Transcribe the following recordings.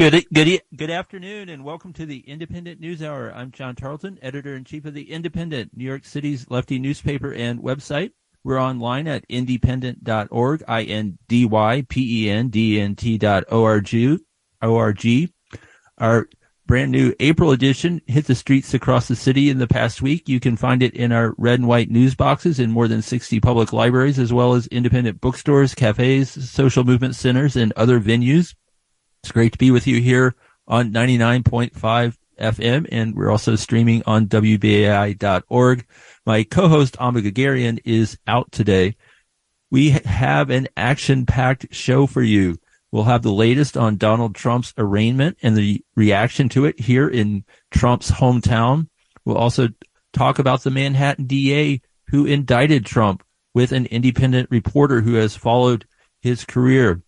Good, good, good afternoon, and welcome to the Indypendent News Hour. I'm John Tarleton, editor in chief of the Indypendent, New York City's lefty newspaper and website. We're online at indypendent.org, I-N-D-Y-P-E-N-D-N-T dot O-R-G, O-R-G. Our brand new April edition hit the streets across the city in the past week. You can find it in our red and white news boxes in more than 60 public libraries, as well as independent bookstores, cafes, social movement centers, and other venues. It's great to be with you here on 99.5 FM, and we're also streaming on WBAI.org. My co-host, Amba Guerguerian, is out today. We have an action-packed show for you. We'll have the latest on Donald Trump's arraignment and the reaction to it here in Trump's hometown. We'll also talk about the Manhattan DA who indicted Trump with an independent reporter who has followed his career.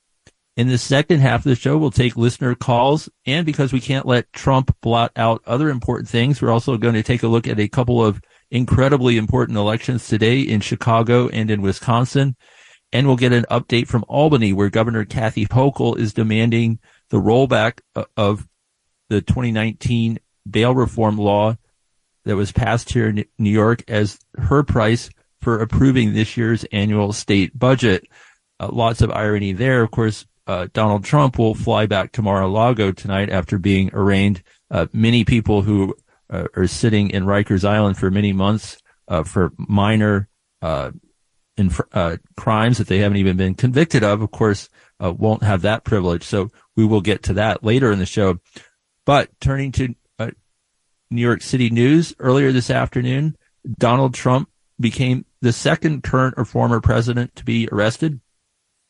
In the second half of the show, we'll take listener calls. And because we can't let Trump blot out other important things, we're also going to take a look at a couple of incredibly important elections today in Chicago and in Wisconsin. And we'll get an update from Albany where Governor Kathy Hochul is demanding the rollback of the 2019 bail reform law that was passed here in New York as her price for approving this year's annual state budget. Uh, lots of irony there. Of course, uh, Donald Trump will fly back to Mar-a-Lago tonight after being arraigned. Uh, many people who uh, are sitting in Rikers Island for many months uh, for minor uh, inf- uh, crimes that they haven't even been convicted of, of course, won't have that privilege. So we will get to that later in the show. But turning to New York City news earlier this afternoon, Donald Trump became the second current or former president to be arrested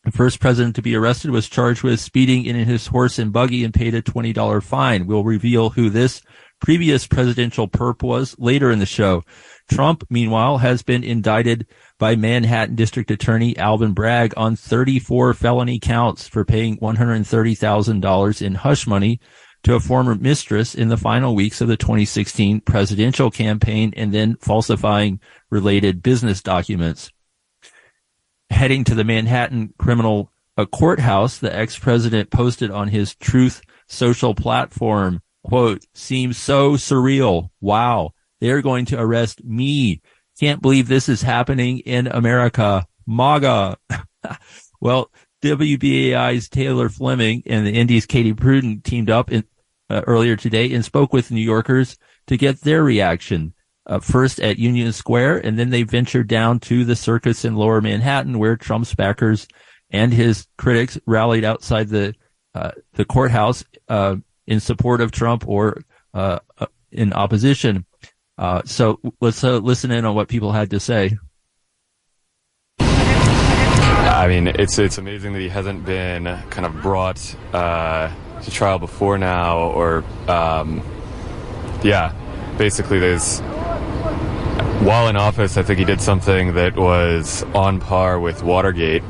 the first president to be arrested was charged with speeding in his horse and buggy and paid a $20 fine. We'll reveal who this previous presidential perp was later in the show. Trump, meanwhile, has been indicted by Manhattan District Attorney Alvin Bragg on 34 felony counts for paying $130,000 in hush money to a former mistress in the final weeks of the 2016 presidential campaign and then falsifying related business documents heading to the Manhattan criminal uh, courthouse, the ex-president posted on his Truth social platform, quote, seems so surreal. Wow. They're going to arrest me. Can't believe this is happening in America. MAGA. well, WBAI's Taylor Fleming and the Indy's Katie Pruden teamed up in, uh, earlier today and spoke with New Yorkers to get their reaction uh, first at Union Square, and then they ventured down to the circus in Lower Manhattan, where Trump's backers and his critics rallied outside the uh, the courthouse uh, in support of Trump or uh, uh, in opposition. Uh, so let's listen in on what people had to say. I mean, it's it's amazing that he hasn't been kind of brought to trial before now, or um, yeah, basically there's while in office, I think he did something that was on par with Watergate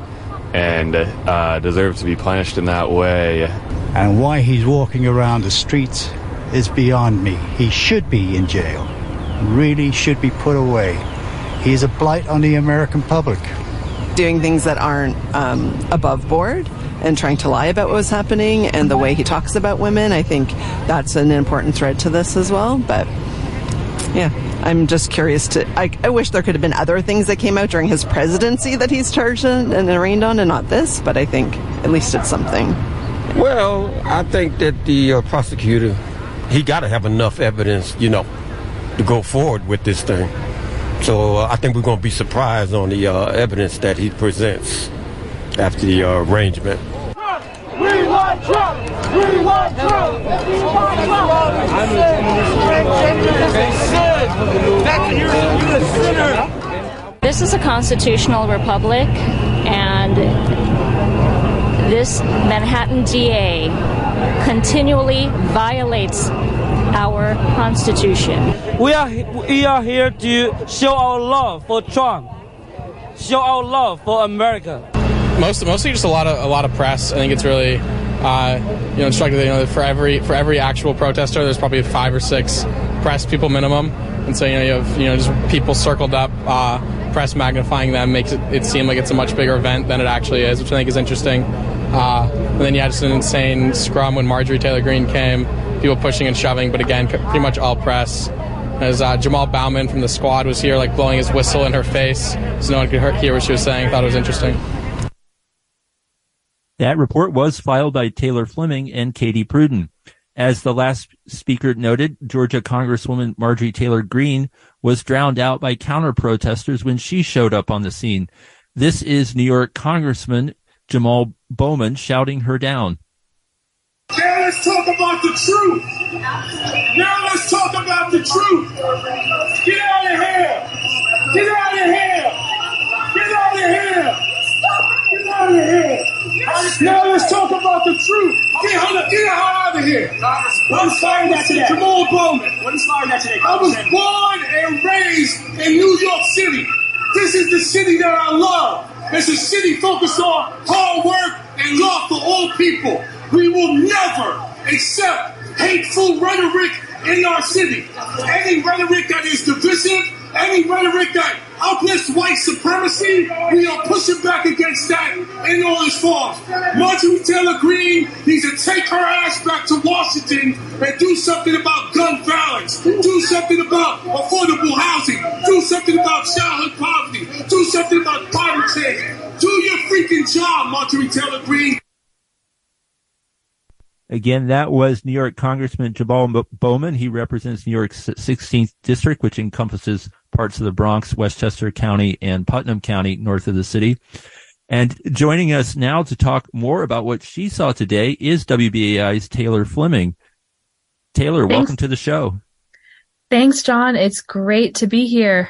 and uh, deserves to be punished in that way. And why he's walking around the streets is beyond me. He should be in jail. Really should be put away. He's a blight on the American public. Doing things that aren't um, above board and trying to lie about what was happening and the way he talks about women, I think that's an important thread to this as well. But yeah, I'm just curious to. I, I, wish there could have been other things that came out during his presidency that he's charged and arraigned on, and not this. But I think at least it's something. Well, I think that the uh, prosecutor he got to have enough evidence, you know, to go forward with this thing. So uh, I think we're going to be surprised on the uh, evidence that he presents after the uh, arraignment. We want Trump! We want Trump! This is a constitutional republic, and this Manhattan DA continually violates our Constitution. We are, we are here to show our love for Trump, show our love for America most mostly just a lot of a lot of press. I think it's really uh, you know instructive. You know, for every for every actual protester, there's probably five or six press people minimum, and so you know you have you know just people circled up. Uh, press magnifying them makes it, it seem like it's a much bigger event than it actually is, which I think is interesting. Uh, and then you had just an insane scrum when Marjorie Taylor Greene came, people pushing and shoving, but again, pretty much all press. As uh, Jamal Bowman from the squad was here, like blowing his whistle in her face, so no one could hear what she was saying. Thought it was interesting. That report was filed by Taylor Fleming and Katie Pruden. As the last speaker noted, Georgia Congresswoman Marjorie Taylor Greene was drowned out by counter protesters when she showed up on the scene. This is New York Congressman Jamal Bowman shouting her down. Now let's talk about the truth. Now let's talk about the truth. Get out of here. Get out of here. Get out of here. Get out of here. Now let's talk about the truth. Get her, get her out of here. What inspired that today? Jamal Bowman. What inspired that today? I was born and raised in New York City. This is the city that I love. It's a city focused on hard work and love for all people. We will never accept hateful rhetoric in our city. Any rhetoric that is divisive, any rhetoric that uplifts white supremacy, we are pushing back against that in all its forms. Marjorie Taylor Greene needs to take her ass back to Washington and do something about gun violence, do something about affordable housing, do something about childhood poverty, do something about climate change. Do your freaking job, Marjorie Taylor Greene. Again, that was New York Congressman Jamal Bowman. He represents New York's 16th district, which encompasses parts of the Bronx, Westchester County, and Putnam County, north of the city. And joining us now to talk more about what she saw today is WBAI's Taylor Fleming. Taylor, Thanks. welcome to the show. Thanks, John. It's great to be here.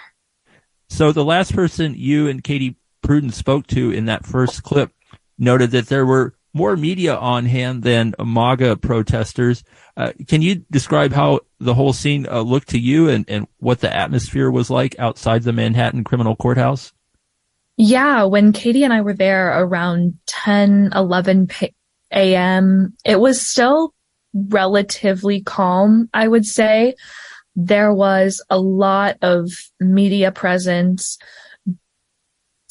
So the last person you and Katie Pruden spoke to in that first clip noted that there were more media on hand than MAGA protesters. Uh, can you describe how the whole scene uh, looked to you and, and what the atmosphere was like outside the Manhattan criminal courthouse? Yeah, when Katie and I were there around 10, 11 a.m., it was still relatively calm, I would say. There was a lot of media presence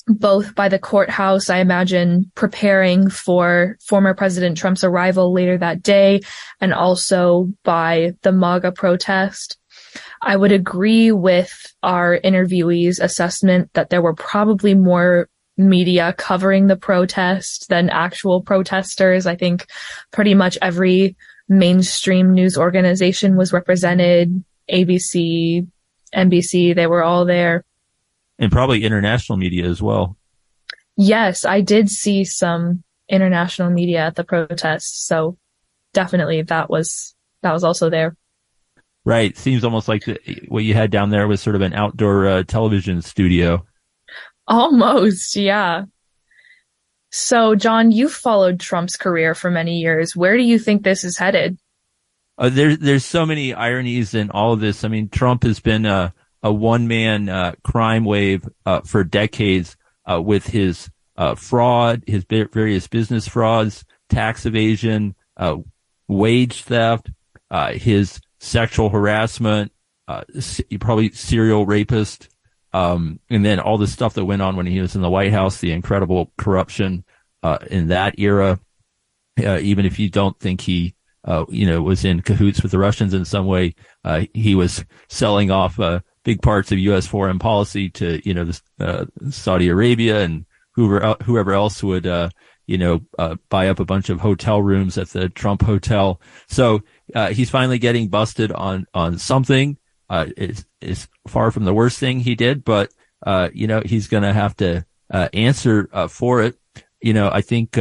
both by the courthouse, I imagine, preparing for former President Trump's arrival later that day, and also by the MAGA protest. I would agree with our interviewee's assessment that there were probably more media covering the protest than actual protesters. I think pretty much every mainstream news organization was represented. ABC, NBC, they were all there and probably international media as well. Yes, I did see some international media at the protests, so definitely that was that was also there. Right. Seems almost like the, what you had down there was sort of an outdoor uh, television studio. Almost, yeah. So, John, you've followed Trump's career for many years. Where do you think this is headed? Uh, there's there's so many ironies in all of this. I mean, Trump has been uh, a one man uh, crime wave uh, for decades uh, with his uh, fraud, his various business frauds, tax evasion, uh, wage theft, uh, his sexual harassment, probably serial rapist, um, and then all the stuff that went on when he was in the White House, the incredible corruption in that era. even if you don't think he you know, was in cahoots with the Russians in some way. He was selling off big parts of U.S. foreign policy to, you know, uh, Saudi Arabia and whoever, whoever else would, uh, you know, uh, buy up a bunch of hotel rooms at the Trump hotel. So, uh, he's finally getting busted on, on something. Uh, it's, it's far from the worst thing he did, but, uh, you know, he's going to have to, answer, for it. You know, I think,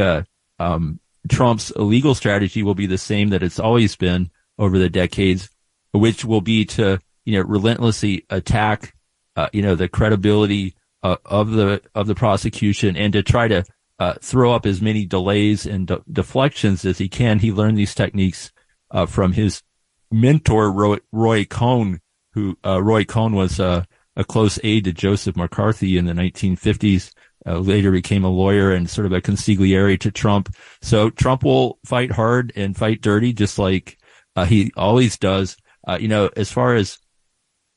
um, Trump's legal strategy will be the same that it's always been over the decades, which will be to you know, relentlessly attack, uh, you know, the credibility uh, of the of the prosecution and to try to uh, throw up as many delays and de- deflections as he can. He learned these techniques uh, from his mentor Roy, Roy Cohn, who uh, Roy Cohn was uh, a close aide to Joseph McCarthy in the 1950s. later became a lawyer and sort of a consigliere to Trump. So Trump will fight hard and fight dirty, just like he always does. you know, as far as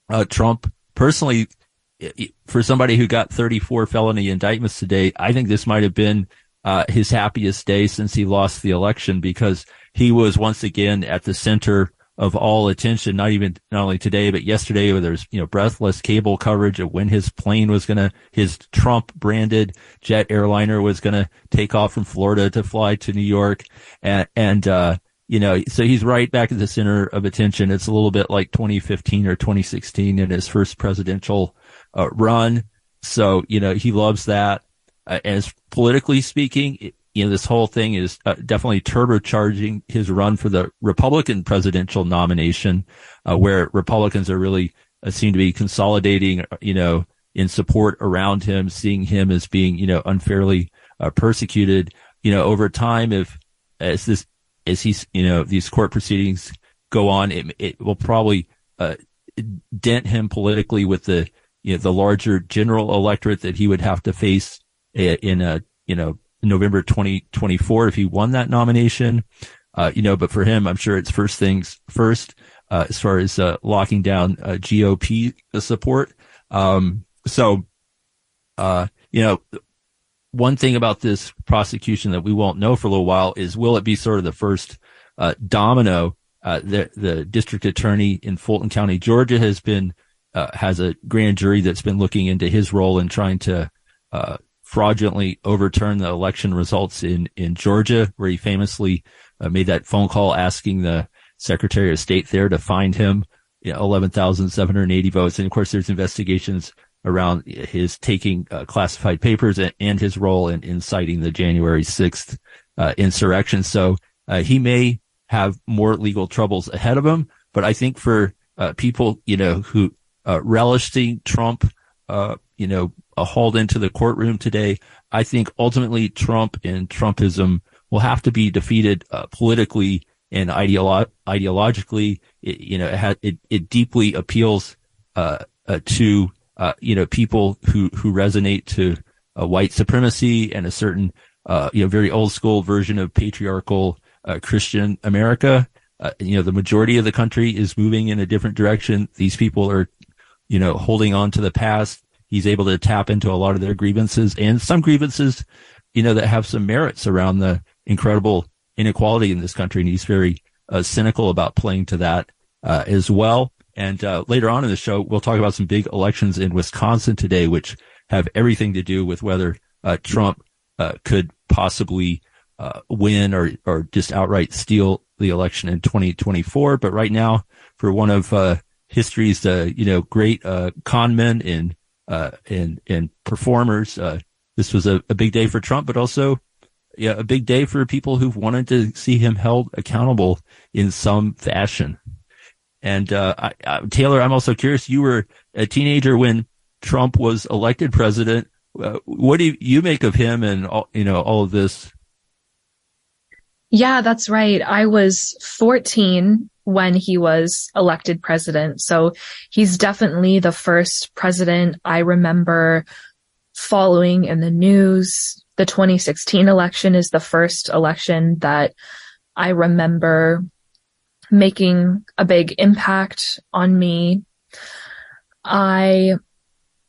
uh, Trump personally, for somebody who got 34 felony indictments today, I think this might have been uh, his happiest day since he lost the election because he was once again at the center of all attention, not even, not only today, but yesterday where there's, you know, breathless cable coverage of when his plane was going to, his Trump branded jet airliner was going to take off from Florida to fly to New York. And, and, uh, you know, so he's right back at the center of attention. It's a little bit like 2015 or 2016 in his first presidential uh, run. So, you know, he loves that. Uh, as politically speaking, you know, this whole thing is uh, definitely turbocharging his run for the Republican presidential nomination, uh, where Republicans are really uh, seem to be consolidating, uh, you know, in support around him, seeing him as being, you know, unfairly persecuted. You know, over time, if as this, as he's, you know, these court proceedings go on, it, it will probably uh, dent him politically with the, you know, the larger general electorate that he would have to face in a, you know, November 2024 if he won that nomination. Uh, you know, but for him, I'm sure it's first things first, uh, as far as, uh, locking down, uh, GOP support. Um, so, uh, you know, one thing about this prosecution that we won't know for a little while is will it be sort of the first, uh, domino? the, the district attorney in Fulton County, Georgia has been, has a grand jury that's been looking into his role in trying to, fraudulently overturn the election results in, in Georgia, where he famously uh, made that phone call asking the Secretary of State there to find him you know, 11,780 votes. And of course, there's investigations around his taking uh, classified papers and, and, his role in inciting the January 6th uh, insurrection. So uh, he may have more legal troubles ahead of him. But I think for uh, people, you know, who uh, relish seeing Trump, you know, hauled into the courtroom today. I think ultimately Trump and Trumpism will have to be defeated uh, politically and ideolo- ideologically. It, you know, it, ha- it, it, deeply appeals uh, uh, to uh, you know people who who resonate to white supremacy and a certain uh, you know very old school version of patriarchal uh, Christian America. you know, the majority of the country is moving in a different direction. These people are you know holding on to the past he's able to tap into a lot of their grievances and some grievances, you know, that have some merits around the incredible inequality in this country. And he's very uh, cynical about playing to that uh, as well. And uh, later on in the show, we'll talk about some big elections in Wisconsin today, which have everything to do with whether uh, Trump uh, could possibly uh, win or or just outright steal the election in 2024. But right now, for one of history's you know great con men uh, and and performers. Uh, this was a, a, big day for Trump, but also yeah, a big day for people who've wanted to see him held accountable in some fashion. And uh, I, Taylor, I'm also curious. You were a teenager when Trump was elected president. Uh, what do you make of him and all, you know all of this? Yeah, that's right. I was 14 when he was elected president. So he's definitely the first president I remember following in the news. The 2016 election is the first election that I remember making a big impact on me. I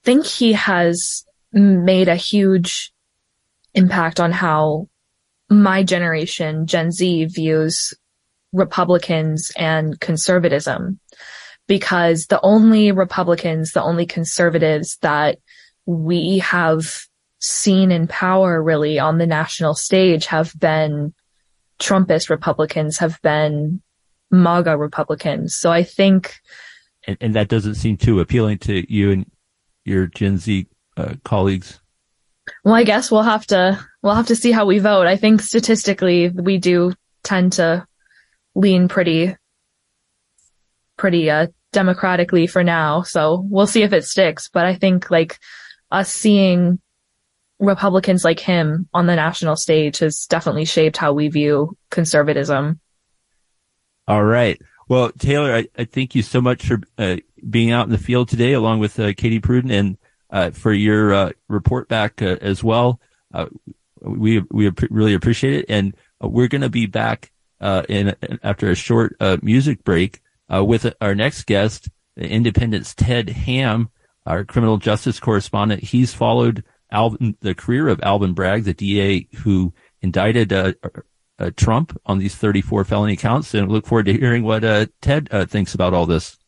think he has made a huge impact on how my generation, Gen Z, views Republicans and conservatism because the only Republicans, the only conservatives that we have seen in power really on the national stage have been Trumpist Republicans, have been MAGA Republicans. So I think. And, and that doesn't seem too appealing to you and your Gen Z uh, colleagues. Well, I guess we'll have to, we'll have to see how we vote. I think statistically we do tend to lean pretty, pretty, uh, democratically for now. So we'll see if it sticks. But I think like us seeing Republicans like him on the national stage has definitely shaped how we view conservatism. All right. Well, Taylor, I, I thank you so much for uh, being out in the field today, along with uh, Katie Pruden, and uh, for your uh, report back uh, as well. Uh, we we really appreciate it, and we're going to be back uh, in, after a short music break with our next guest, Indypendent's Ted Hamm, our criminal justice correspondent. He's followed Alvin, the career of Alvin Bragg, the DA who indicted Trump on these 34 felony counts, and look forward to hearing what uh, Ted uh, thinks about all this.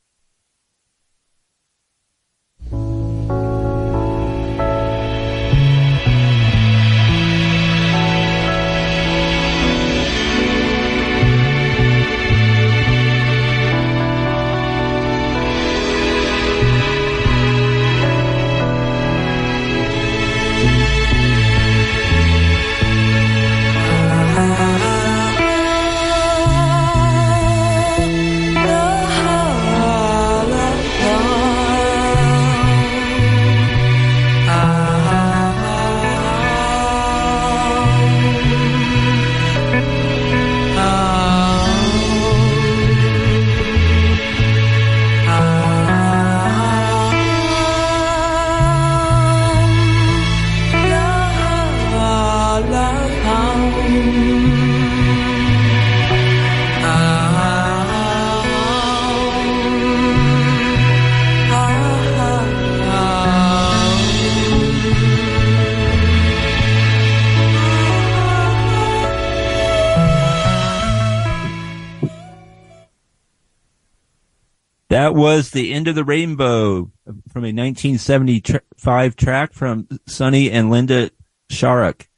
That was the end of the rainbow from a 1975 track from Sonny and Linda Sharrock.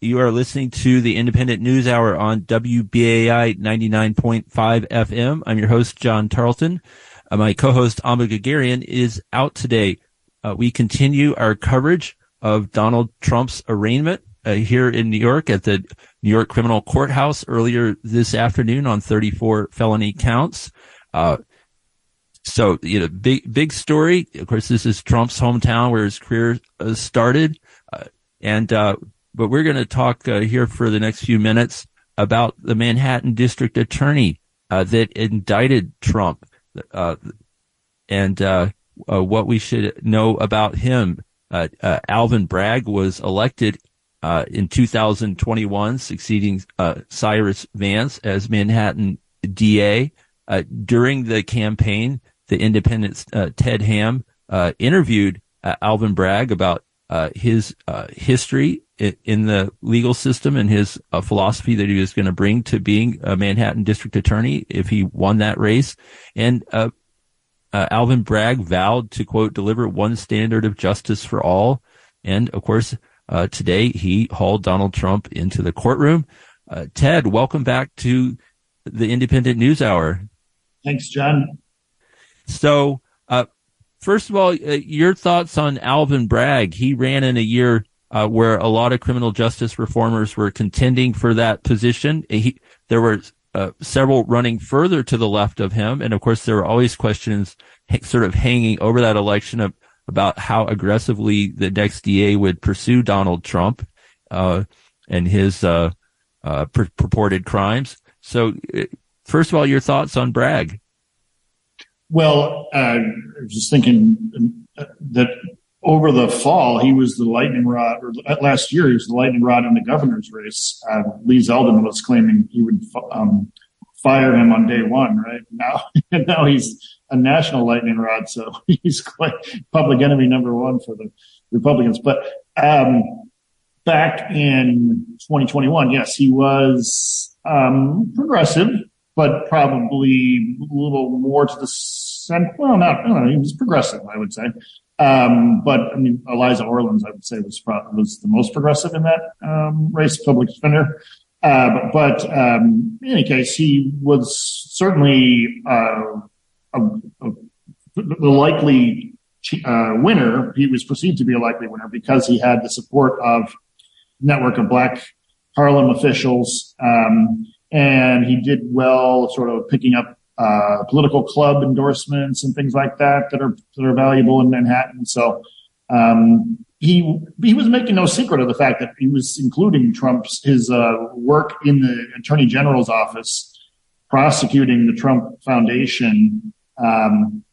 You are listening to the Indypendent News Hour on WBAI 99.5 FM. I'm your host, John Tarleton. Uh, my co-host, Amba Guerguerian, is out today. Uh, we continue our coverage of Donald Trump's arraignment uh, here in New York at the New York Criminal Courthouse earlier this afternoon on 34 felony counts. Uh, so, you know, big, big story. Of course, this is Trump's hometown where his career uh, started. Uh, and, uh, but we're going to talk uh, here for the next few minutes about the Manhattan district attorney uh, that indicted Trump uh, and what we should know about him. Alvin Bragg was elected in 2021, succeeding Cyrus Vance as Manhattan DA. during the campaign, the Indypendent uh, Ted Hamm uh, interviewed uh, Alvin Bragg about uh, his uh, history in the legal system and his uh, philosophy that he was going to bring to being a Manhattan district attorney if he won that race. And Alvin Bragg vowed to quote deliver one standard of justice for all. And of course, today he hauled Donald Trump into the courtroom. Ted, welcome back to the Indypendent News Hour. Thanks, John. So, uh, first of all, uh, your thoughts on Alvin Bragg? He ran in a year uh, where a lot of criminal justice reformers were contending for that position. He, there were uh, several running further to the left of him, and of course, there were always questions sort of hanging over that election of, about how aggressively the next DA would pursue Donald Trump uh, and his uh, pur- purported crimes. So, first of all, your thoughts on Bragg? Well, uh, I was just thinking uh, that over the fall, he was the lightning rod, or last year, he was the lightning rod in the governor's race. Uh, Lee Zeldin was claiming he would um, fire him on day one, right? Now, now he's a national lightning rod, so he's quite public enemy number one for the Republicans. But um, back in 2021, yes, he was um, progressive but probably a little more to the center. Well, not, I don't know, he was progressive, I would say. Um, but I mean, Eliza Orlins, I would say, was probably, was the most progressive in that um, race, public defender. Uh, but, but um, in any case, he was certainly uh, a, a, the likely uh, winner. He was perceived to be a likely winner because he had the support of network of black Harlem officials. Um, and he did well sort of picking up uh, political club endorsements and things like that that are that are valuable in Manhattan. So um, he he was making no secret of the fact that he was including Trump's his uh, work in the Attorney General's office prosecuting the Trump Foundation. Um,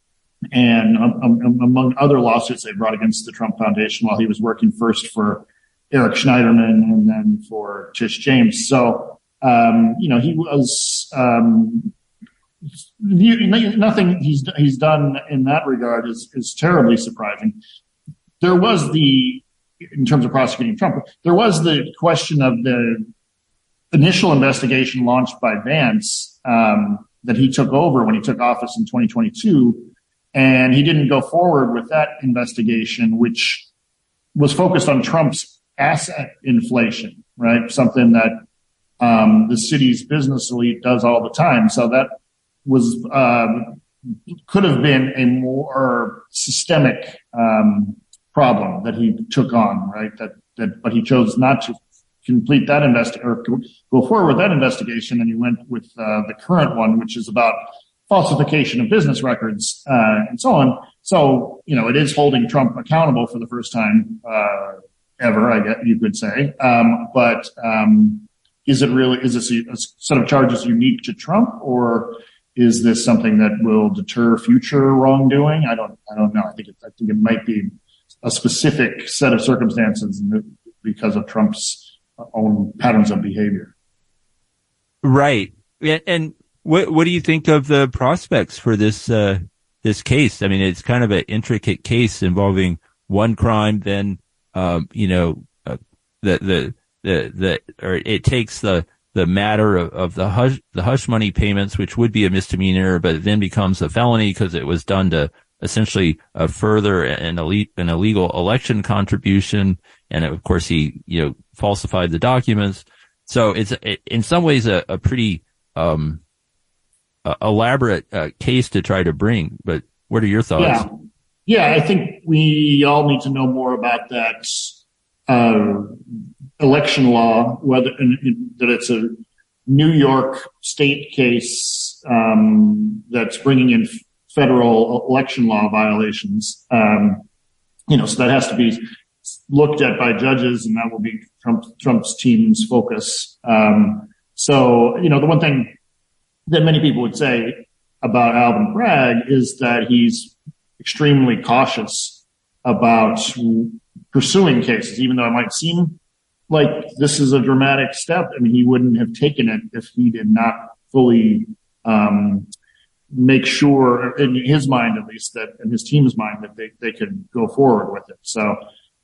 and um, um among other lawsuits they brought against the Trump Foundation while he was working first for Eric Schneiderman and then for Tish James. So um, you know, he was um, nothing he's he's done in that regard is is terribly surprising. There was the in terms of prosecuting Trump. There was the question of the initial investigation launched by Vance um, that he took over when he took office in 2022, and he didn't go forward with that investigation, which was focused on Trump's asset inflation, right? Something that um, the city's business elite does all the time. So that was um, could have been a more systemic um, problem that he took on, right? That that, but he chose not to complete that invest or go forward with that investigation, and he went with uh, the current one, which is about falsification of business records uh, and so on. So you know, it is holding Trump accountable for the first time uh, ever, I guess you could say. Um, but um, is it really is this a, set of charges unique to Trump, or is this something that will deter future wrongdoing? I don't I don't know. I think it, I think it might be a specific set of circumstances because of Trump's own patterns of behavior. Right. And what what do you think of the prospects for this uh, this case? I mean, it's kind of an intricate case involving one crime, then um, you know uh, the the the the or it takes the the matter of, of the hush the hush money payments, which would be a misdemeanor, but then becomes a felony because it was done to essentially uh, further an elite an illegal election contribution, and of course he you know falsified the documents. So it's it, in some ways a, a pretty um, elaborate uh, case to try to bring. But what are your thoughts? Yeah. yeah, I think we all need to know more about that uh, election law, whether in, that it's a New York state case um, that's bringing in federal election law violations. Um, you know, so that has to be looked at by judges, and that will be Trump, Trump's team's focus. Um, so, you know, the one thing that many people would say about Alvin Bragg is that he's extremely cautious about pursuing cases, even though it might seem like this is a dramatic step. and he wouldn't have taken it if he did not fully um, make sure, in his mind at least, that in his team's mind, that they, they could go forward with it. So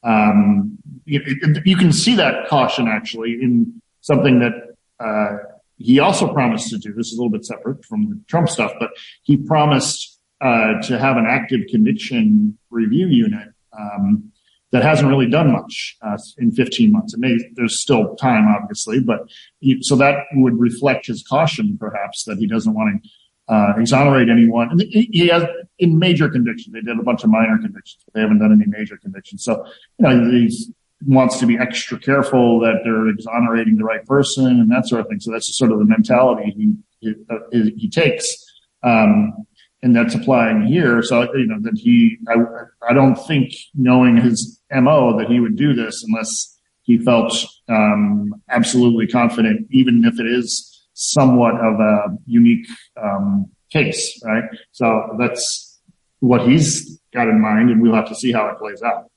um, you, you, can see that caution actually in something that uh, he also promised to do. This is a little bit separate from the Trump stuff, but he promised uh, to have an active conviction review unit um, that hasn't really done much uh, in 15 months. It may, there's still time, obviously, but he, so that would reflect his caution, perhaps, that he doesn't want to uh, exonerate anyone. And he has in major convictions. They did a bunch of minor convictions, but they haven't done any major convictions. So, you know, he wants to be extra careful that they're exonerating the right person and that sort of thing. So that's sort of the mentality he he, uh, he takes. Um, and that's applying here. So, you know, that he, I, I don't think knowing his MO that he would do this unless he felt, um, absolutely confident, even if it is somewhat of a unique um, case, right? So that's what he's got in mind, and we'll have to see how it plays out.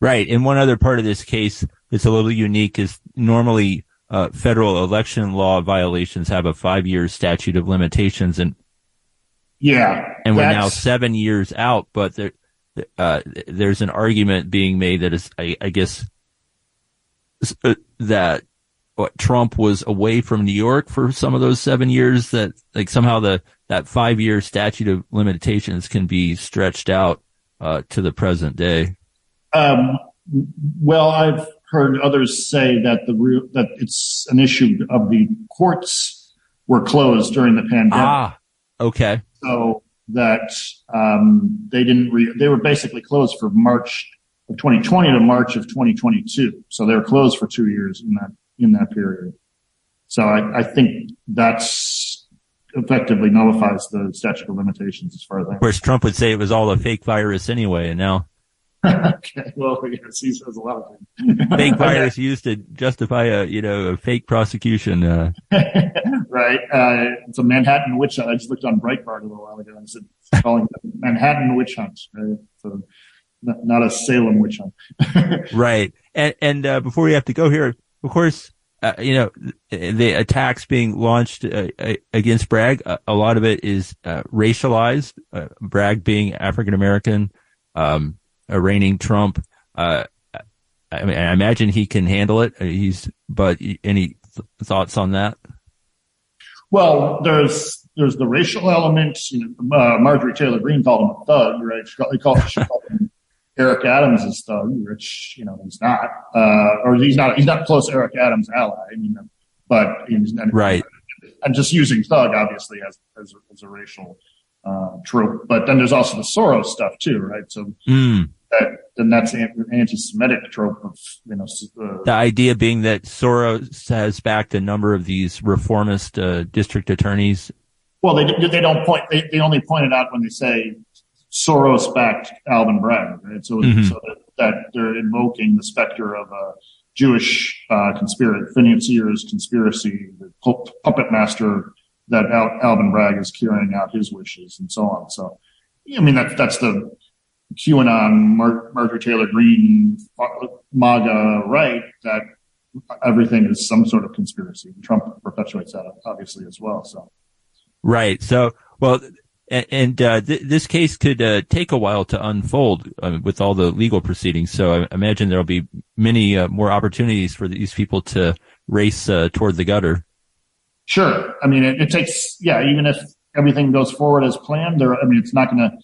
Right. And one other part of this case that's a little unique is normally uh, federal election law violations have a five year statute of limitations, and yeah, and we're now seven years out, but there, uh, there's an argument being made that is, I, I guess, uh, that what Trump was away from New York for some of those seven years that like somehow the that five year statute of limitations can be stretched out uh, to the present day. Um, well, I've heard others say that the real, that it's an issue of the courts were closed during the pandemic. Ah, okay. So that um, they didn't re- they were basically closed for March of 2020 to March of 2022. So they were closed for two years in that in that period. So I, I think that's effectively nullifies the statute of limitations as far as I. Of course, Trump would say it was all a fake virus anyway, and now. Okay, well, yes, he says a lot of things. fake virus used to justify a you know a fake prosecution. Uh. right, uh, it's a Manhattan witch hunt. I just looked on Breitbart a little while ago and said calling it Manhattan witch hunt. Right? So not a Salem witch hunt. right, and and uh, before we have to go here, of course, uh, you know, the attacks being launched uh, against Bragg, uh, a lot of it is uh, racialized. Uh, Bragg being African American, um, arraigning Trump. Uh, I mean, I imagine he can handle it. He's, but any th- thoughts on that? Well, there's there's the racial element. You know, uh, Marjorie Taylor Greene called him a thug, right? She called, called, she called him Eric Adams is thug, which you know he's not, uh, or he's not. He's not close Eric Adams ally. I mean, but he's not, right. I'm just using thug obviously as as, as a racial uh, trope. But then there's also the Soros stuff too, right? So mm. That then that's an anti-Semitic trope of you know uh, the idea being that Soros has backed a number of these reformist uh, district attorneys. Well, they they don't point. They, they only point it out when they say Soros backed Alvin Bragg, right? So, mm-hmm. so that, that, they're invoking the specter of a Jewish uh, conspiracy, financier's conspiracy, the puppet master that Al- Alvin Bragg is carrying out his wishes and so on. So, I mean, that's, that's the QAnon, Mar- Marjorie Taylor Greene, MAGA right that everything is some sort of conspiracy. Trump perpetuates that obviously as well. So, right. So, well, and, and uh, th- this case could uh, take a while to unfold uh, with all the legal proceedings. So I imagine there'll be many uh, more opportunities for these people to race uh, toward the gutter. Sure. I mean, it, it, takes, yeah, even if everything goes forward as planned, there, I mean, it's not going to uh,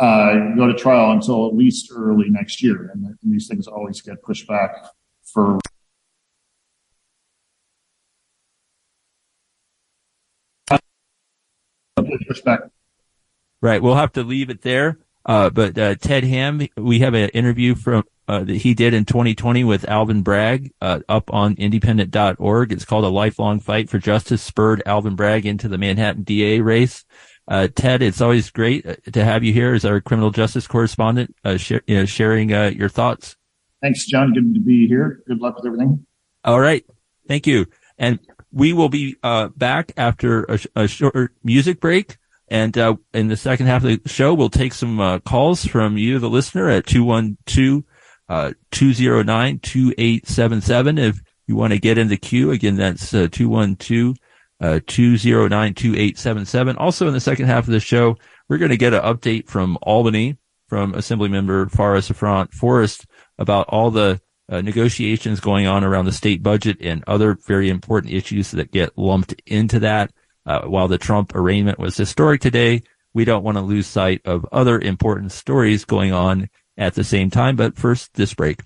go to trial until at least early next year. And, these things always get pushed back for Right. We'll have to leave it there. Uh, but uh, Ted Hamm, we have an interview from uh, that he did in 2020 with Alvin Bragg uh, up on indypendent.org. It's called A Lifelong Fight for Justice, spurred Alvin Bragg into the Manhattan DA race. Uh, Ted, it's always great uh, to have you here as our criminal justice correspondent, share, you know, sharing your thoughts. Thanks, John. Good to be here. Good luck with everything. All right. Thank you. And we will be back after a, a short music break. And uh, in the second half of the show, we'll take some uh, calls from you, the listener, at 212 209 2877. If you want to get in the queue, again, that's uh, 212 209 2877. Also, in the second half of the show, we're going to get an update from Albany from Assemblymember Phara Souffrant Forrest about all the uh, negotiations going on around the state budget and other very important issues that get lumped into that. Uh, while the Trump arraignment was historic today, we don't want to lose sight of other important stories going on at the same time. But first, this break.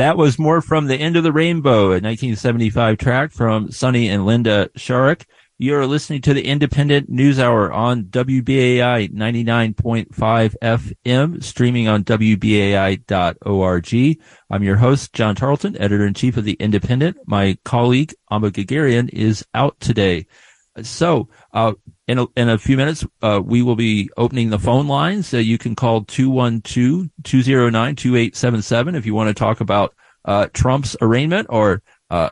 That was more from the end of the rainbow, a 1975 track from Sonny and Linda Sharrock. You're listening to the Indypendent News Hour on WBAI 99.5 FM, streaming on WBAI.org. I'm your host, John Tarleton, editor in chief of the Indypendent. My colleague, Amba Guerguerian, is out today. So, uh, in a, in a few minutes, uh, we will be opening the phone lines. So you can call 212-209-2877 if you want to talk about, uh, Trump's arraignment or, uh,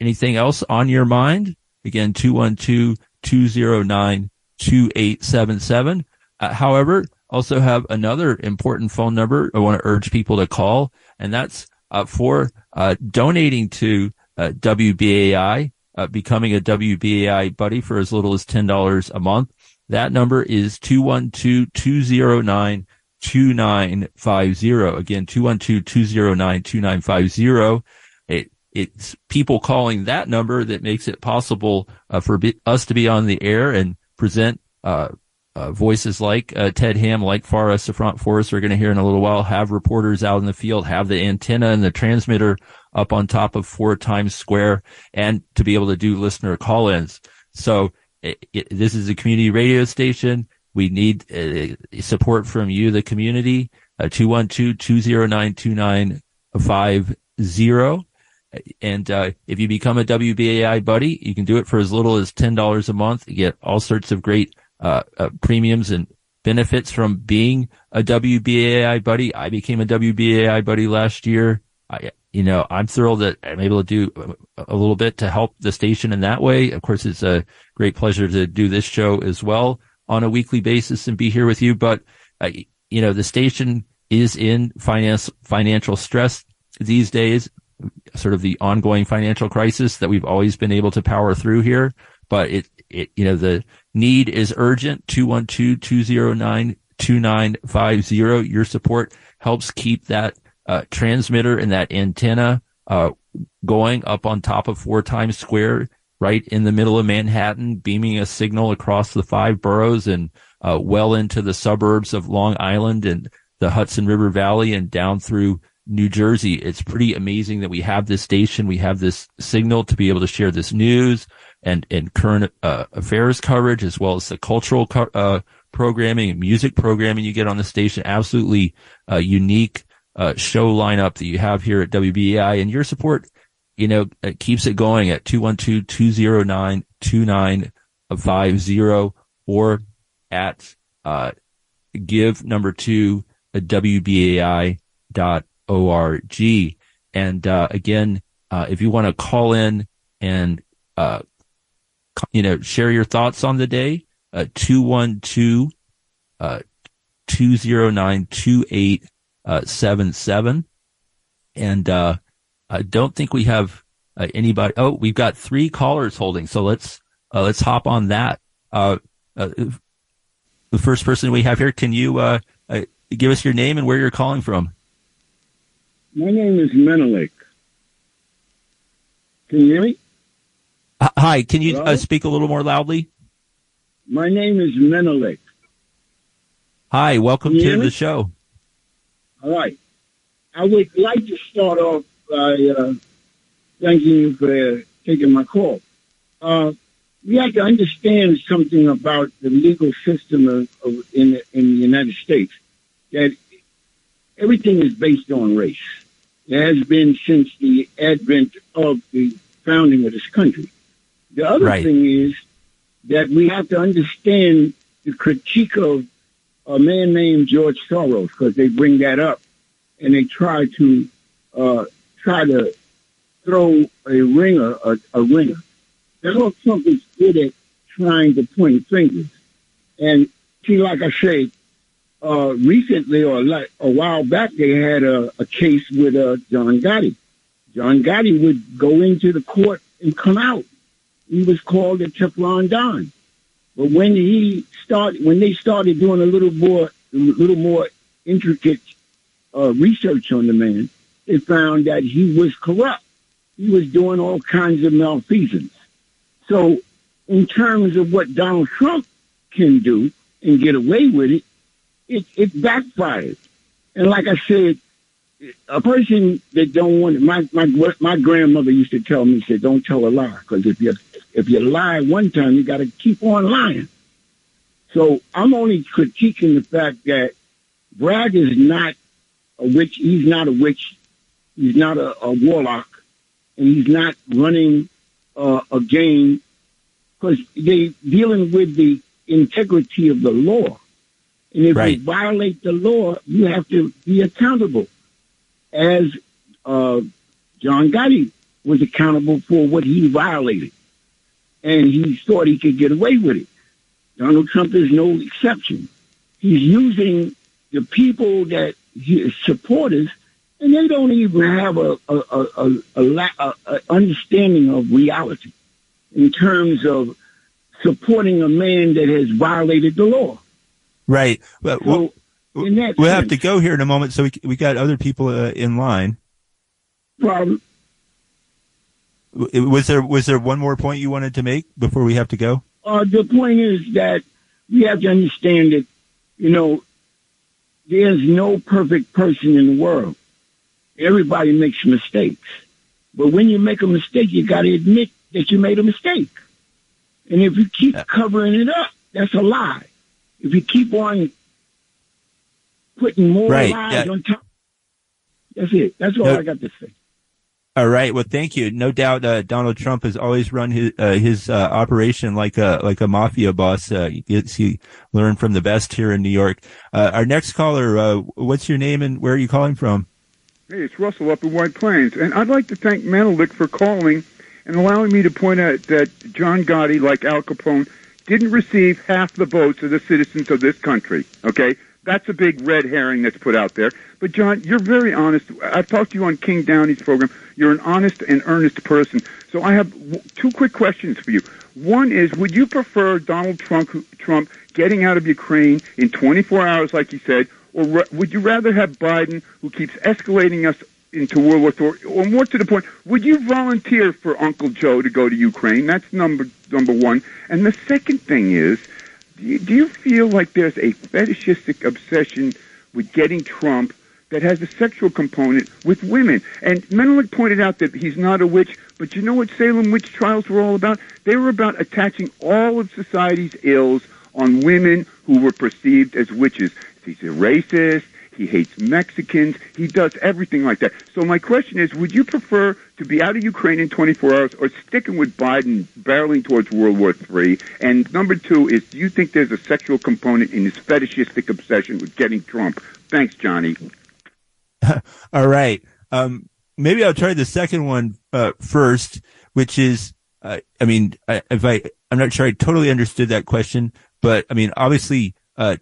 anything else on your mind. Again, 212-209-2877. Uh, however, also have another important phone number I want to urge people to call, and that's uh, for uh, donating to uh, WBAI, uh, becoming a WBAI buddy for as little as $10 a month. That number is 212-209 2950. Again, 212-209-2950. It, it's people calling that number that makes it possible uh, for be, us to be on the air and present uh, uh, voices like uh, Ted Hamm, like Phara Souffrant Forrest, we're going to hear in a little while, have reporters out in the field, have the antenna and the transmitter up on top of four Times Square, and to be able to do listener call-ins. So it, it, this is a community radio station. We need uh, support from you, the community. Uh, 212-209-2950. And uh, if you become a WBAI buddy, you can do it for as little as $10 a month. You get all sorts of great uh, uh, premiums and benefits from being a WBAI buddy. I became a WBAI buddy last year. I, you know, I'm thrilled that I'm able to do a little bit to help the station in that way. Of course, it's a great pleasure to do this show as well on a weekly basis and be here with you. But, uh, you know, the station is in finance, financial stress these days, sort of the ongoing financial crisis that we've always been able to power through here. But it, it, you know, the need is urgent. 212-209-2950. Your support helps keep that uh, transmitter and that antenna uh, going up on top of four Times Square, right in the middle of Manhattan, beaming a signal across the five boroughs and uh, well into the suburbs of Long Island and the Hudson River Valley and down through New Jersey. It's pretty amazing that we have this station, we have this signal to be able to share this news and and current uh, affairs coverage as well as the cultural co- uh, programming and music programming you get on the station. Absolutely uh, unique uh, show lineup that you have here at WBAI and your support, you know, it keeps it going at 212-209-2950 or at, uh, give number two at WBAI dot org. And, uh, again, uh, if you want to call in and, uh, you know, share your thoughts on the day, uh, 212, uh, 209 uh. And uh, I don't think we have uh, anybody. Oh, we've got three callers holding. So let's uh, let's hop on that. Uh, uh, the first person we have here, can you give us your name and where you're calling from? My name is Menelik. Can you hear me? Hi, can you speak a little more loudly? My name is Menelik. Hi, welcome to the show. All right. I would like to start off by uh, thanking you for taking my call. Uh, we have to understand something about the legal system of, of, in, the, in the United States that everything is based on race. It has been since the advent of the founding of this country. The other right. thing is that we have to understand the critique of a man named George Soros because they bring that up and they try to uh, try to throw a ringer, a, a ringer. Donald Trump is good at trying to point fingers. And see, like I say, uh, recently or like a while back, they had a, a case with uh, John Gotti. John Gotti would go into the court and come out. He was called a Teflon Don. But when he started, when they started doing a little more, a little more intricate uh, research on the man, they found that he was corrupt. He was doing all kinds of malfeasance. So, in terms of what Donald Trump can do and get away with it, it, it backfired. And like I said, a person that don't want my my my grandmother used to tell me said don't tell a lie because if you if you lie one time you got to keep on lying. So I'm only critiquing the fact that Bragg is not a witch. He's not a witch. He's not a, a warlock, and he's not running uh, a game because they're dealing with the integrity of the law. And if right. you violate the law, you have to be accountable. As uh, John Gotti was accountable for what he violated, and he thought he could get away with it. Donald Trump is no exception. he's using the people that his supporters, and they don't even have a a, a, a, la- a, a understanding of reality in terms of supporting a man that has violated the law. Right. But So, we'll, we'll have to go here in a moment. So we we got other people uh, in line. Problem. Was there was there one more point you wanted to make before we have to go? Uh, the point is that we have to understand that, you know, there's no perfect person in the world. Everybody makes mistakes. But when you make a mistake, you got to admit that you made a mistake. And if you keep covering it up, that's a lie. If you keep on putting more Right, lies yeah. on top, that's it. That's all No- I got to say. All right. Well, thank you. No doubt, uh, Donald Trump has always run his uh, his uh, operation like a like a mafia boss. Uh, he, gets- he learned from the best here in New York. Uh, our next caller, uh, what's your name and where are you calling from? Hey, it's Russell up in White Plains, and I'd like to thank Menelik for calling and allowing me to point out that John Gotti, like Al Capone, didn't receive half the votes of the citizens of this country. Okay, that's a big red herring that's put out there. But John, you're very honest. I've talked to you on King Downey's program. You're an honest and earnest person. So I have two quick questions for you. One is, would you prefer Donald Trump, Trump getting out of Ukraine in 24 hours, like you said, or would you rather have Biden, who keeps escalating us into World War III, or more to the point, would you volunteer for Uncle Joe to go to Ukraine? That's number number one. And the second thing is, do you, feel like there's a fetishistic obsession with getting Trump that has a sexual component with women? And Menelik pointed out that he's not a witch, but you know what Salem witch trials were all about? They were about attaching all of society's ills on women who were perceived as witches. He's a racist. He hates Mexicans. He does everything like that. So my question is, would you prefer to be out of Ukraine in 24 hours or sticking with Biden barreling towards World War III? And number two is, do you think there's a sexual component in this fetishistic obsession with getting Trump? Thanks, Johnny. All right. Um, maybe I'll try the second one uh, first, which is, uh, I mean, I, if I, I'm not sure I totally understood that question, but I mean, obviously, uh,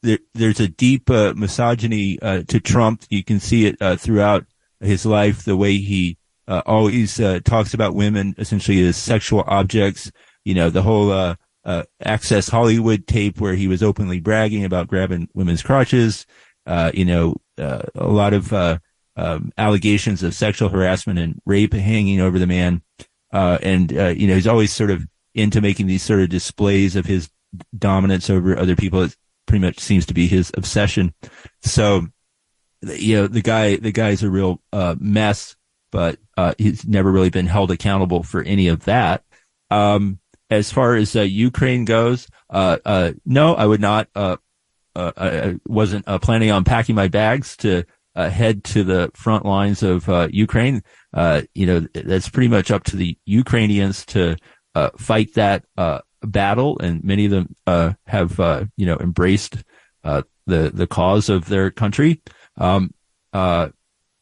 there, there's a deep uh, misogyny uh, to Trump. You can see it uh, throughout his life, the way he uh, always uh, talks about women essentially as sexual objects. You know, the whole uh, uh, Access Hollywood tape where he was openly bragging about grabbing women's crotches. Uh, you know, uh, a lot of um, allegations of sexual harassment and rape hanging over the man. And you know, he's always sort of into making these sort of displays of his dominance over other people. It pretty much seems to be his obsession. So, you know, the guy, the guy's a real mess, but uh, he's never really been held accountable for any of that. Um, as far as uh, Ukraine goes, uh, uh, no, I would not. Uh, uh, I wasn't planning on packing my bags to head to the front lines of uh, Ukraine. Uh, you know, that's pretty much up to the Ukrainians to uh, fight that uh, battle, and many of them uh, have uh, you know embraced uh, the the cause of their country. Um, uh,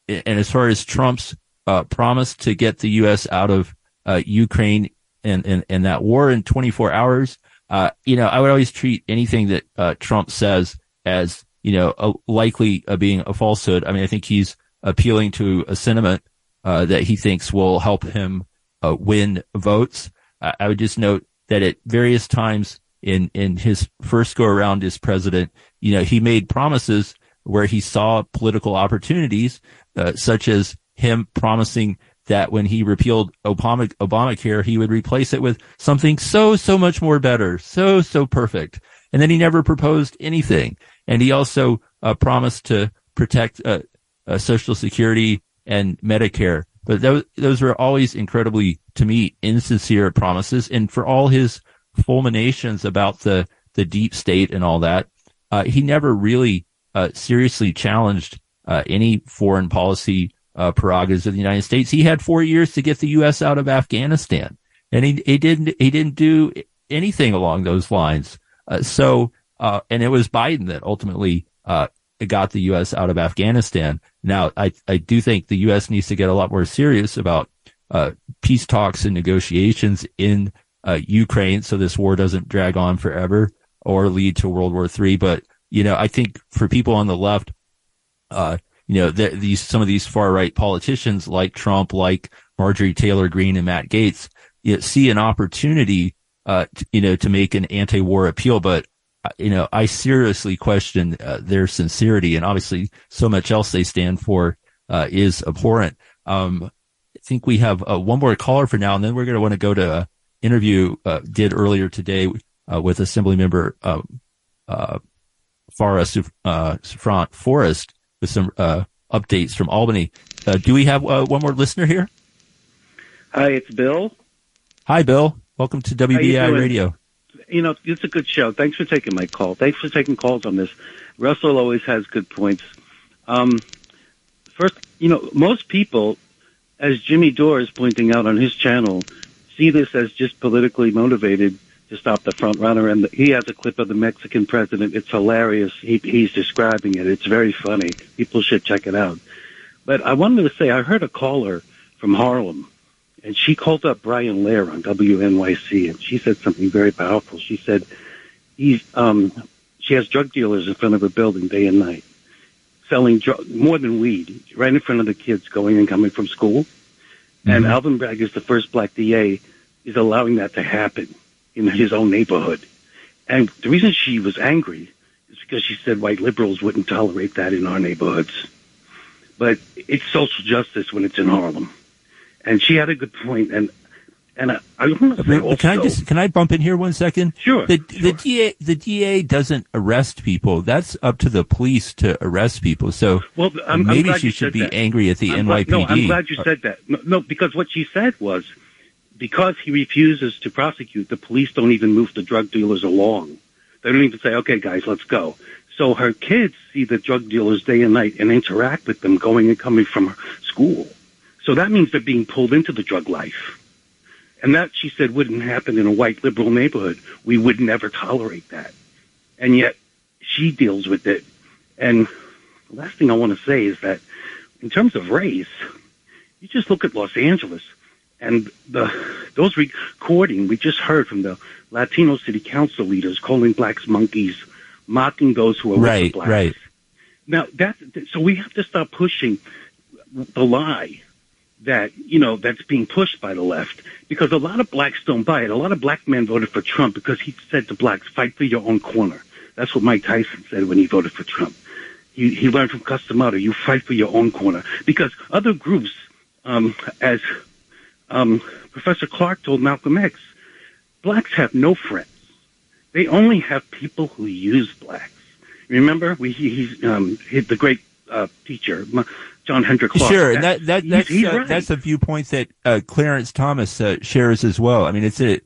and as far as Trump's uh, promise to get the U.S. out of uh, Ukraine and, and, and that war in 24 hours, uh, you know, I would always treat anything that uh, Trump says as, you know, a, likely uh, being a falsehood. I mean, I think he's appealing to a sentiment uh, that he thinks will help him win votes. I, would just note that at various times in, in his first go around as president, you know, he made promises where he saw political opportunities, such as him promising that when he repealed Obama, Obamacare, he would replace it with something so, so much more better, so, so perfect. And then he never proposed anything. And he also uh, promised to protect uh, uh, Social Security and Medicare. But those, those were always incredibly, to me, insincere promises. And for all his fulminations about the, the deep state and all that, uh, he never really uh, seriously challenged uh, any foreign policy uh, prerogatives of the United States. He had four years to get the U.S. out of Afghanistan, and he, he didn't he didn't do anything along those lines. Uh, so, uh, and it was Biden that ultimately uh, got the U.S. out of Afghanistan. Now, I I do think the U.S. needs to get a lot more serious about uh, peace talks and negotiations in uh, Ukraine, so this war doesn't drag on forever or lead to World War III. But you know, I think for people on the left, uh, you know, the, these, some of these far right politicians like Trump, like Marjorie Taylor Greene and Matt Gaetz, you know, see an opportunity, uh, to, you know, to make an anti-war appeal, but uh, you know, I seriously question uh, their sincerity, and obviously, so much else they stand for uh, is abhorrent. Um, I think we have uh, one more caller for now, and then we're going to want to go to an interview uh, did earlier today with Assembly Member um, uh, Phara Souffrant Forrest with some uh, updates from Albany. Uh, do we have uh, one more listener here? Hi, it's Bill. Hi, Bill. Welcome to WBAI Radio you know, it's a good show. Thanks for taking my call. Thanks for taking calls on this. Russell always has good points. Um, first, you know, most people, as Jimmy Dore is pointing out on his channel, see this as just politically motivated to stop the front runner. And he has a clip of the Mexican president. It's hilarious. He, he's describing it. It's very funny. People should check it out. But I wanted to say, I heard a caller from Harlem and she called up Brian Lehrer on WNYC, and she said something very powerful. She said, "He's um, she has drug dealers in front of her building day and night, selling dr- more than weed right in front of the kids going and coming from school." Mm-hmm. And Alvin Bragg is the first black DA is allowing that to happen in his own neighborhood. And the reason she was angry is because she said white liberals wouldn't tolerate that in our neighborhoods. But it's social justice when it's in Harlem and she had a good point. And and I, I want to say also, can I just can I bump in here one second? Sure. The sure. the DA the DA doesn't arrest people. That's up to the police to arrest people. So well, I'm, maybe I'm she should be that. angry at the I'm NYPD. Glad, no, I'm glad you said that. No, no, because what she said was because he refuses to prosecute, the police don't even move the drug dealers along. They don't even say, "Okay, guys, let's go." So her kids see the drug dealers day and night and interact with them going and coming from school. So that means they're being pulled into the drug life. And that, she said, wouldn't happen in a white liberal neighborhood. We would never tolerate that. And yet she deals with it. And the last thing I want to say is that in terms of race, you just look at Los Angeles and the, those recording we just heard from the Latino city council leaders calling blacks monkeys, mocking those who are right, blacks. Right. Now that, so we have to stop pushing the lie that, you know, that's being pushed by the left because a lot of blacks don't buy it. A lot of black men voted for Trump because he said to blacks, fight for your own corner. That's what Mike Tyson said when he voted for Trump. He, he learned from Cus D'Amato, you fight for your own corner because other groups, um, as, um, Professor Clarke told Malcolm X, blacks have no friends. They only have people who use blacks. Remember, we, he, he's, um, the great, uh, teacher, John Henrik Clarke. Sure, and that, that that's he's, he's uh, right. that's a viewpoint that uh, Clarence Thomas uh, shares as well. I mean, it's a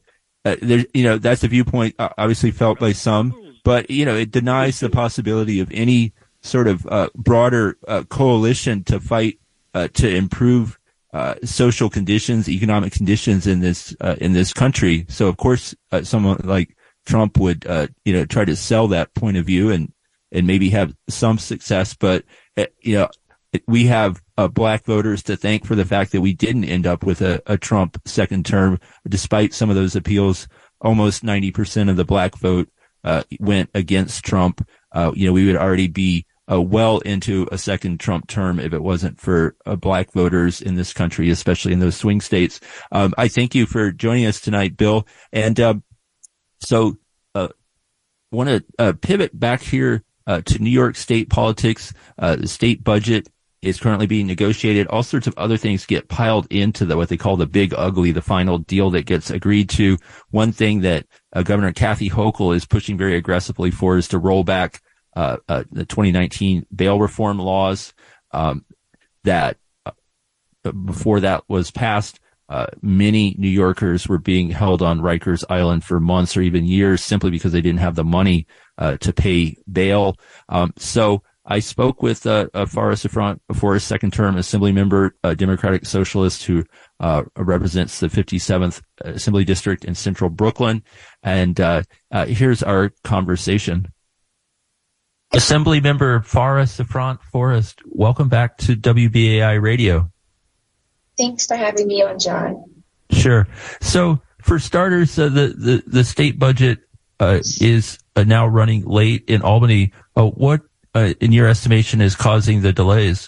uh, there's you know that's a viewpoint uh, obviously felt by some, but you know it denies the possibility of any sort of uh, broader coalition to fight to improve social conditions, economic conditions in this in this country. So of course, someone like Trump would you know try to sell that point of view and and maybe have some success, but you know we have uh, black voters to thank for the fact that we didn't end up with a, a Trump second term, despite some of those appeals. Almost 90% of the black vote uh, went against Trump. Uh, you know, we would already be uh, well into a second Trump term if it wasn't for uh, black voters in this country, especially in those swing states. Um, I thank you for joining us tonight, Bill. And um, so, uh, want to uh, pivot back here uh, to New York State politics. Uh, the state budget is currently being negotiated. All sorts of other things get piled into the what they call the big ugly, the final deal that gets agreed to. One thing that uh, Governor Kathy Hochul is pushing very aggressively for is to roll back uh, uh, the 2019 bail reform laws um, that uh, before that was passed. Uh, many New Yorkers were being held on Rikers Island for months or even years simply because they didn't have the money uh, to pay bail. Um, so I spoke with uh, uh, Forrest for his second term assembly member, a Democratic Socialist who uh, represents the 57th Assembly District in Central Brooklyn. And uh, here's our conversation. Assembly member Phara Souffrant Forrest, welcome back to WBAI Radio. Thanks for having me on, John. Sure. So, for starters, uh, the, the, the state budget uh, is uh, now running late in Albany Uh, what, uh, in your estimation, is causing the delays?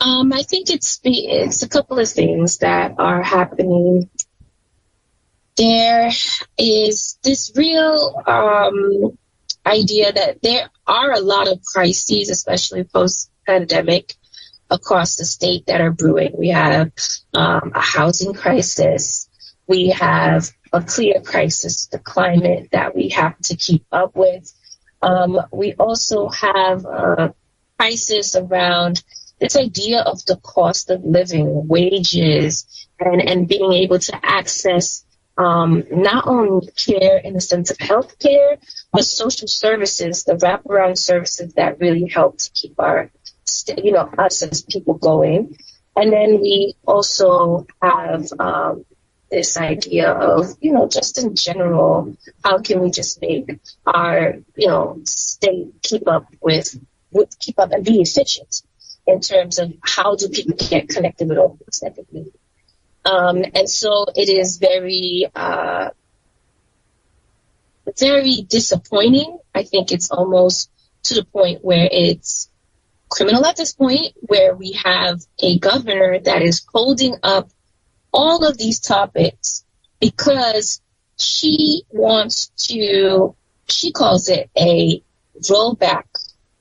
Um, I think it's it's a couple of things that are happening. There is this real um, idea that there are a lot of crises, especially post pandemic, across the state that are brewing. We have um, a housing crisis. We have a clear crisis, the climate that we have to keep up with. Um, we also have a crisis around this idea of the cost of living, wages, and, and being able to access um, not only care in the sense of health care, but social services, the wraparound services that really help to keep our, you know, us as people going. And then we also have um, this idea of, you know, just in general, how can we just make our, you know, state keep up with, with keep up and be efficient in terms of how do people get connected with all things that they need. Um, and so it is very, uh, very disappointing. I think it's almost to the point where it's criminal at this point, where we have a governor that is holding up all of these topics because she wants to, she calls it a rollback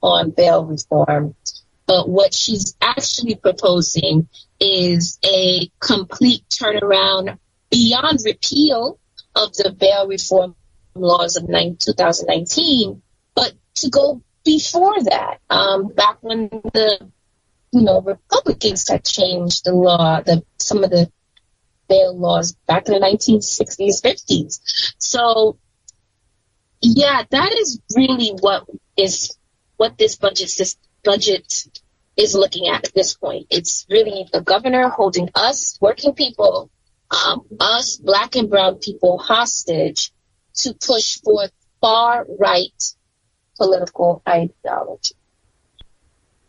on bail reform but what she's actually proposing is a complete turnaround beyond repeal of the bail reform laws of 2019, but to go before that, um, back when the you know Republicans had changed the law, the some of the bail laws back in the 1960s, 50s. So, yeah, that is really what is what this budget system budget is looking at at this point. It's really the governor holding us, working people, um, us black and brown people hostage to push for far right political ideology.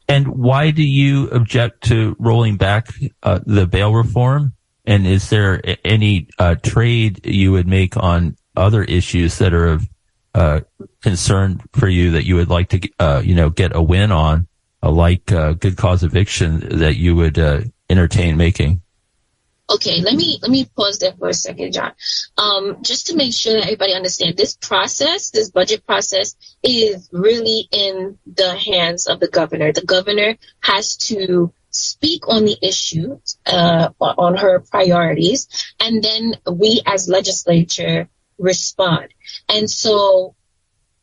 And why do you object to rolling back uh, the bail reform? And is there any uh, trade you would make on other issues that are of uh, concern for you that you would like to, uh, you know, get a win on? A like uh, good cause eviction that you would uh, entertain making? Okay, let me let me pause there for a second, John. Um, just to make sure that everybody understands, this process, this budget process, is really in the hands of the governor. The governor has to speak on the issue, uh, on her priorities, and then we as legislature respond. And so,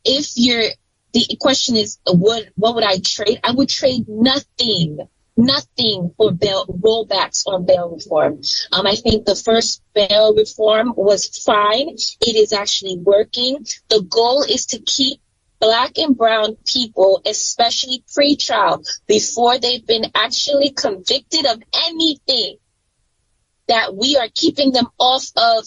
if you're the question is, what what would I trade? I would trade nothing, nothing for bail rollbacks on bail reform. Um, I think the first bail reform was fine. It is actually working. The goal is to keep black and brown people, especially pre-trial, before they've been actually convicted of anything, that we are keeping them off of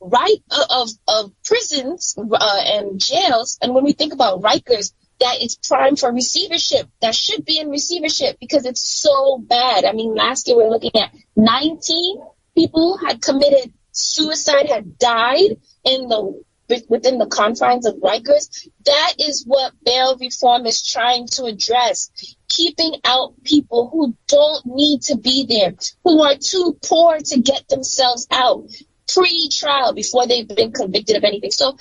right of, of prisons uh, and jails. And when we think about Rikers, that is prime for receivership. That should be in receivership because it's so bad. I mean, last year we are looking at 19 people had committed suicide, had died in the within the confines of Rikers. That is what bail reform is trying to address. Keeping out people who don't need to be there, who are too poor to get themselves out, pre-trial before they've been convicted of anything. So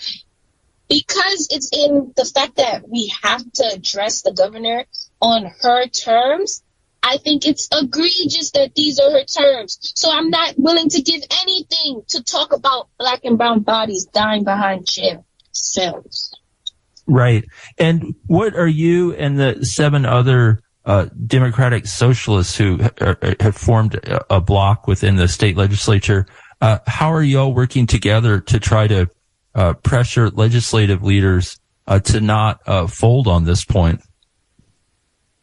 because it's in the fact that we have to address the governor on her terms, I think it's egregious that these are her terms. So I'm not willing to give anything to talk about black and brown bodies dying behind jail cells. Right. And what are you and the seven other uh, Democratic socialists who have formed a bloc within the state legislature uh, how are y'all working together to try to uh, pressure legislative leaders uh, to not uh, fold on this point?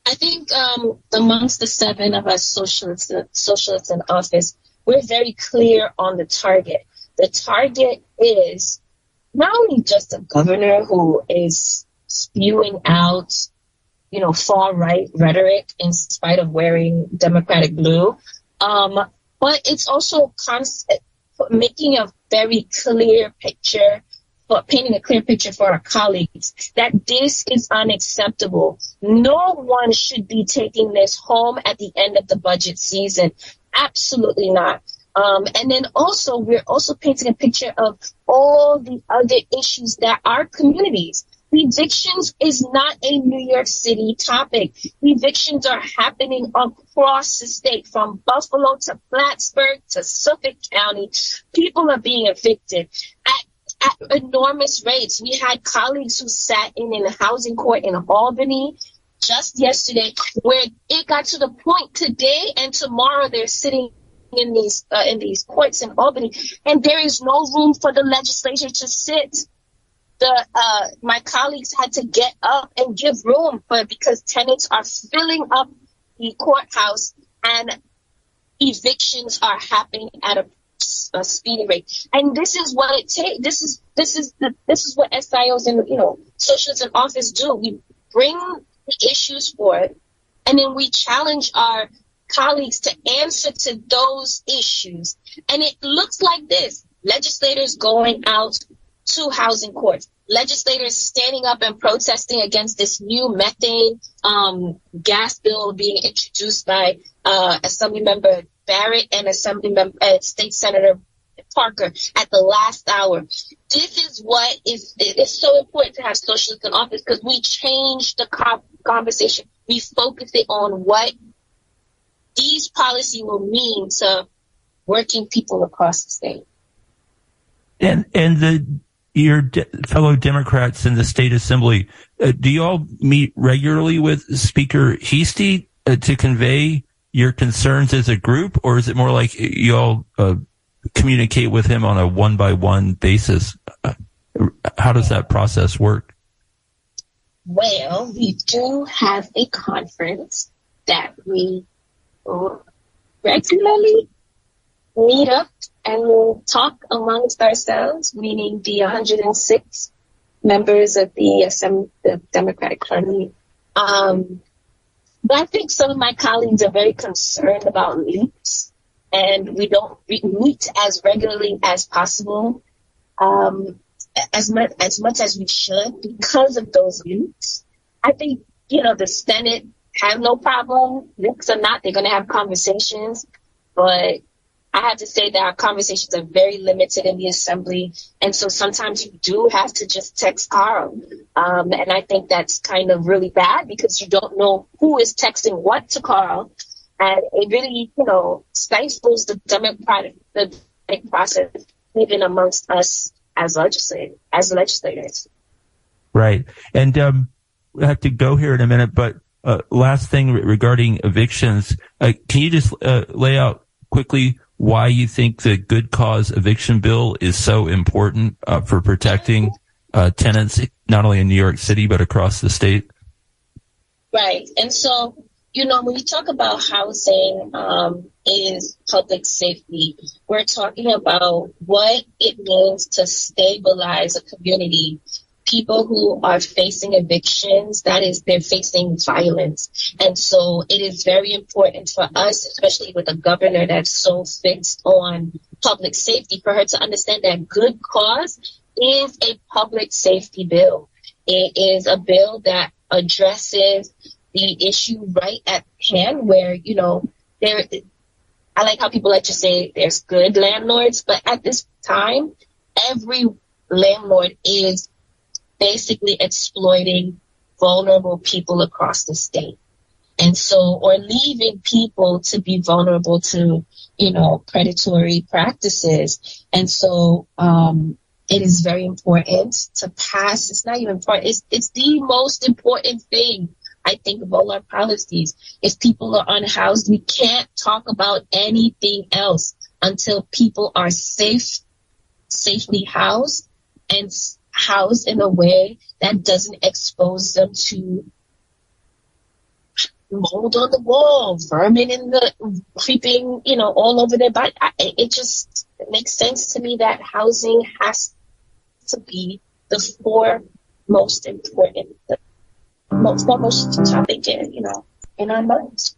I think um, amongst the seven of us socialists, socialists in office, we're very clear on the target. The target is not only just a governor who is spewing out, you know, far right rhetoric in spite of wearing Democratic blue, um, but it's also making a very clear picture for painting a clear picture for our colleagues that this is unacceptable. No one should be taking this home at the end of the budget season. Absolutely not. Um, and then also, we're also painting a picture of all the other issues that our communities. Evictions is not a New York City topic. Evictions are happening across the state, from Buffalo to Plattsburgh to Suffolk County. People are being evicted at, at enormous rates. We had colleagues who sat in in a housing court in Albany just yesterday where it got to the point today and tomorrow they're sitting in these uh, in these courts in Albany, and there is no room for the legislature to sit. The uh, my colleagues had to get up and give room for because tenants are filling up the courthouse and evictions are happening at a, a speedy rate. And this is what it takes. This is this is the this is what SIOs and you know socialists in office do. We bring the issues forward, and then we challenge our colleagues to answer to those issues. And it looks like this legislators going out to housing courts, legislators standing up and protesting against this new methane um, gas bill being introduced by uh, Assemblymember Barrett and Assemblymember uh, State Senator Parker at the last hour. This is what is it's so important to have socialists in office because we change the conversation. We focus it on what these policy will mean to working people across the state. And and the your de- fellow Democrats in the state assembly, uh, do you all meet regularly with Speaker Heastie uh, to convey your concerns as a group, or is it more like you all uh, communicate with him on a one by one basis? Uh, how does that process work? Well, we do have a conference that we regularly meet up and we talk amongst ourselves, meaning the 106 members of the, the Democratic Party. Um, but I think some of my colleagues are very concerned about leaks, and we don't meet as regularly as possible, um, as much as much as we should because of those leaks. I think you know the Senate have no problem, leaks or not, they're going to have conversations. But I have to say that our conversations are very limited in the assembly. And so sometimes you do have to just text Carl. Um, and I think that's kind of really bad because you don't know who is texting what to Carl. And it really, you know, stifles the democratic, the process even amongst us as legislators, as legislators. Right. And, um, we have to go here in a minute, but uh, last thing regarding evictions, uh, can you just uh, lay out quickly why you think the good cause eviction bill is so important uh, for protecting uh, tenants, not only in New York City but across the state? Right, and so you know when you talk about housing um, is public safety, we're talking about what it means to stabilize a community people who are facing evictions, that is, they're facing violence. And so it is very important for us, especially with a governor that's so fixed on public safety, for her to understand that good cause is a public safety bill. It is a bill that addresses the issue right at hand where, you know, there, I like how people like to say there's good landlords, but at this time, every landlord is basically exploiting vulnerable people across the state. And so, or leaving people to be vulnerable to, you know, predatory practices. And so, um, it is very important to pass. It's not even important. It's, it's the most important thing. I think of all our policies. If people are unhoused, we can't talk about anything else until people are safe, safely housed and housed in a way that doesn't expose them to mold on the wall, vermin in the creeping, you know, all over their body. I, it just makes sense to me that housing has to be the four most important, the most foremost topic, in, you know, in our minds.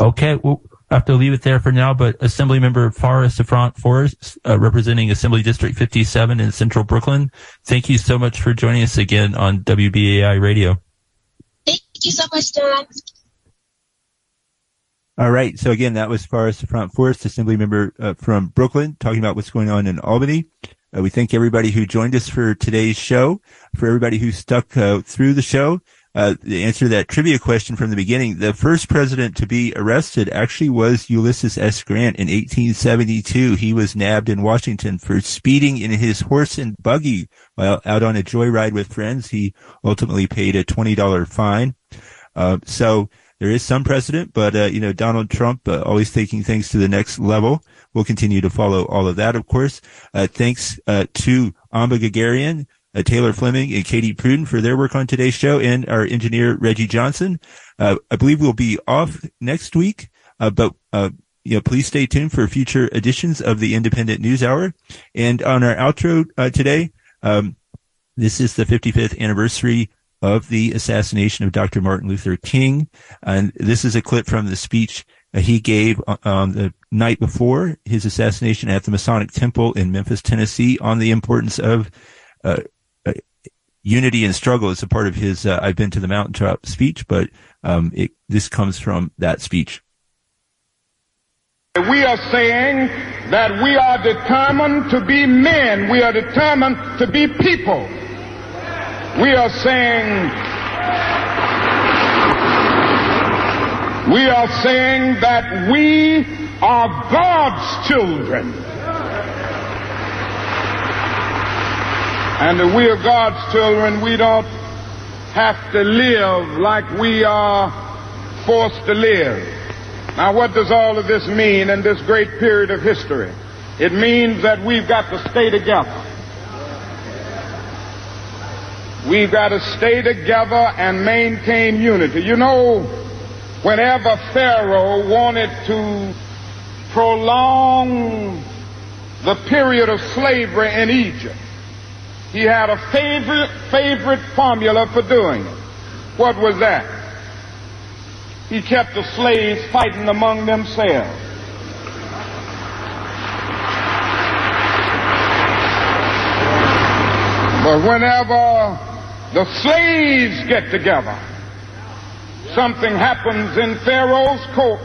Okay, well, I have to leave it there for now, but Assemblymember Phara Souffrant Forrest, uh, representing Assembly District 57 in Central Brooklyn, thank you so much for joining us again on WBAI Radio. Thank you so much, John. All right. So again, that was Phara Souffrant Forrest, Assembly member uh, from Brooklyn, talking about what's going on in Albany. Uh, we thank everybody who joined us for today's show, for everybody who stuck uh, through the show. Uh, the answer to that trivia question from the beginning, the first president to be arrested actually was Ulysses S. Grant in 1872. He was nabbed in Washington for speeding in his horse and buggy while out on a joyride with friends. He ultimately paid a $20 fine. Uh, so there is some precedent, but, uh, you know, Donald Trump uh, always taking things to the next level. We'll continue to follow all of that, of course. Uh, thanks uh, to Amba Guerguerian, uh, Taylor Fleming and Katie Pruden for their work on today's show and our engineer, Reggie Johnson. Uh, I believe we'll be off next week, uh, but, uh, you know, please stay tuned for future editions of the Indypendent News Hour. And on our outro uh, today, um, this is the 55th anniversary of the assassination of Dr. Martin Luther King. And this is a clip from the speech he gave on the night before his assassination at the Masonic Temple in Memphis, Tennessee on the importance of uh, unity and struggle is a part of his uh, I've been to the mountaintop speech, but um, it, this comes from that speech. We are saying that we are determined to be men. We are determined to be people. We are saying we are saying that we are God's children. And we are God's children, we don't have to live like we are forced to live. Now, what does all of this mean in this great period of history? It means that we've got to stay together. We've got to stay together and maintain unity. You know, whenever Pharaoh wanted to prolong the period of slavery in Egypt, he had a favorite, favorite formula for doing it. What was that? He kept the slaves fighting among themselves. But whenever the slaves get together, something happens in Pharaoh's court,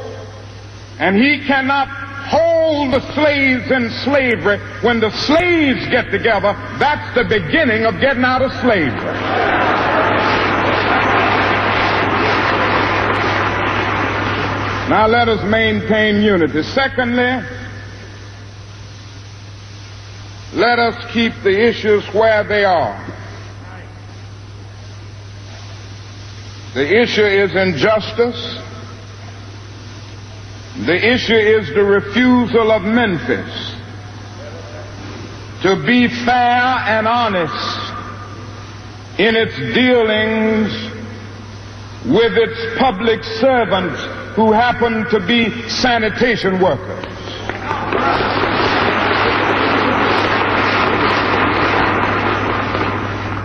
and he cannot hold the slaves in slavery. When the slaves get together, that's the beginning of getting out of slavery. Now let us maintain unity. Secondly, let us keep the issues where they are. The issue is injustice. The issue is the refusal of Memphis to be fair and honest in its dealings with its public servants who happen to be sanitation workers.